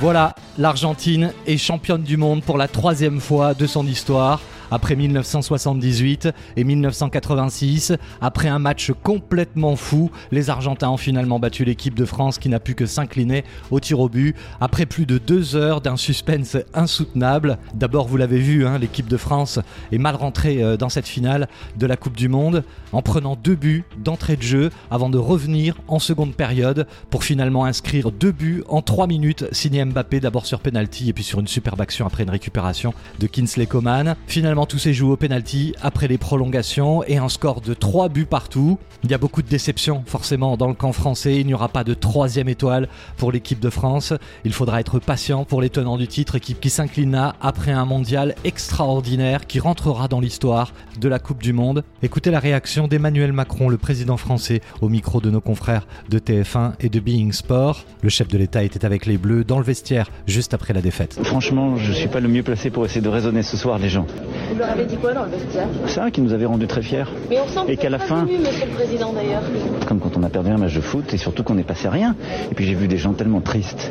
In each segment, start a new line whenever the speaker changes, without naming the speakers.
Voilà, l'Argentine est championne du monde pour la troisième fois de son histoire après 1978 et 1986. Après un match complètement fou, les Argentins ont finalement battu l'équipe de France qui n'a pu que s'incliner au tir au but. Après plus de deux heures d'un suspense insoutenable, d'abord vous l'avez vu, hein, l'équipe de France est mal rentrée euh, dans cette finale de la Coupe du Monde en prenant deux buts d'entrée de jeu avant de revenir en seconde période pour finalement inscrire deux buts en trois minutes signé Mbappé d'abord sur penalty et puis sur une superbe action après une récupération de Kinsley Coman. Finalement tout s'est au penalty après les prolongations et un score de 3 buts partout. Il y a beaucoup de déceptions forcément dans le camp français. Il n'y aura pas de troisième étoile pour l'équipe de France. Il faudra être patient pour les tenants du titre, équipe qui s'inclina après un mondial extraordinaire qui rentrera dans l'histoire de la Coupe du Monde. Écoutez la réaction d'Emmanuel Macron, le président français, au micro de nos confrères de TF1 et de Being Sport. Le chef de l'État était avec les Bleus dans le vestiaire juste après la défaite.
Franchement, je ne suis pas le mieux placé pour essayer de raisonner ce soir les gens.
Vous leur avez dit quoi dans le vestiaire
Ça qui nous avait rendu très fiers.
Mais on sent
Et qu'à la fin-
venu, monsieur le président d'ailleurs.
Comme quand on a perdu un match de foot et surtout qu'on n'est passé à rien. Et puis j'ai vu des gens tellement tristes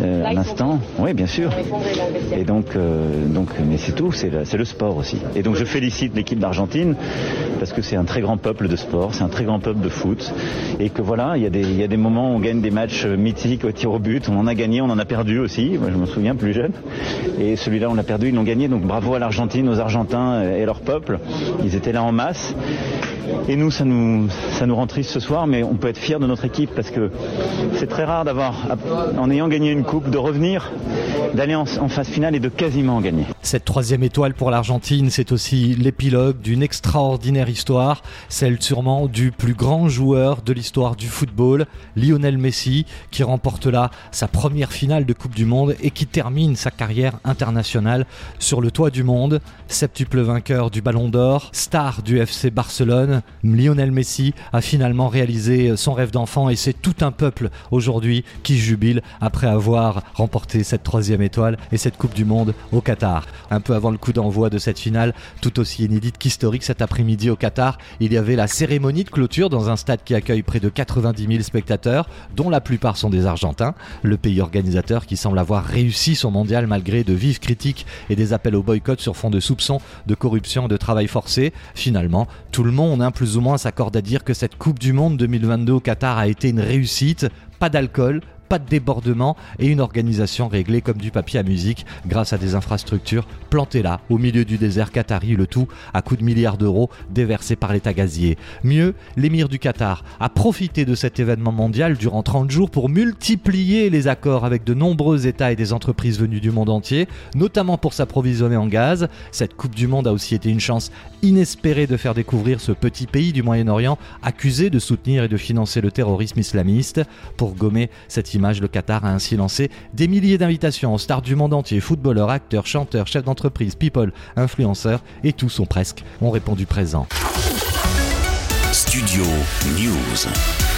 euh,
Là,
à l'instant. Oui, bien sûr. Et donc, euh, donc, mais c'est tout, c'est le, c'est le sport aussi. Et donc je félicite l'équipe d'Argentine parce que c'est un très grand peuple de sport, c'est un très grand peuple de foot. Et que voilà, il y, a des, moments où on gagne des matchs euh, mythiques au tir au but, on en a gagné, on en a perdu aussi. Moi je me souviens plus jeune. Et celui-là on l'a perdu, ils l'ont gagné. Donc bravo à l'Argentine, aux Argentins et leur peuple. Ils étaient là en masse. Et nous, ça nous, rend triste ce soir, mais on peut être fier de notre équipe parce que c'est très rare d'avoir, en ayant gagné une coupe, de revenir, d'aller en, en phase finale et de quasiment gagner.
Cette troisième étoile pour l'Argentine, c'est aussi l'épilogue d'une extraordinaire histoire, celle sûrement du plus grand joueur de l'histoire du football, Lionel Messi, qui remporte là sa première finale de Coupe du Monde et qui termine sa carrière internationale sur le toit du monde, septuple vainqueur du Ballon d'Or, star du FC Barcelone. Lionel Messi a finalement réalisé son rêve d'enfant et c'est tout un peuple aujourd'hui qui jubile après avoir remporté cette troisième étoile et cette Coupe du Monde au Qatar. Un peu avant le coup d'envoi de cette finale, tout aussi inédite qu'historique cet après-midi au Qatar, il y avait la cérémonie de clôture dans un stade qui accueille près de 90 000 spectateurs, dont la plupart sont des Argentins. Le pays organisateur qui semble avoir réussi son mondial malgré de vives critiques et des appels au boycott sur fond de soupçons de corruption et de travail forcé. Finalement, tout le monde, hein, plus ou moins, s'accorde à dire que cette Coupe du Monde 2022 au Qatar a été une réussite. Pas d'alcool, pas de débordement et une organisation réglée comme du papier à musique grâce à des infrastructures plantées là, au milieu du désert qatari, le tout à coups de milliards d'euros déversés par l'État gazier. Mieux, l'émir du Qatar a profité de cet événement mondial durant 30 jours pour multiplier les accords avec de nombreux États et des entreprises venues du monde entier, notamment pour s'approvisionner en gaz. Cette Coupe du Monde a aussi été une chance inespérée de faire découvrir ce petit pays du Moyen-Orient accusé de soutenir et de financer le terrorisme islamiste. Pour gommer cette le Qatar a ainsi lancé des milliers d'invitations aux stars du monde entier, footballeurs, acteurs, chanteurs, chefs d'entreprise, people, influenceurs, et tous sont presque ont répondu présent.
Studio News.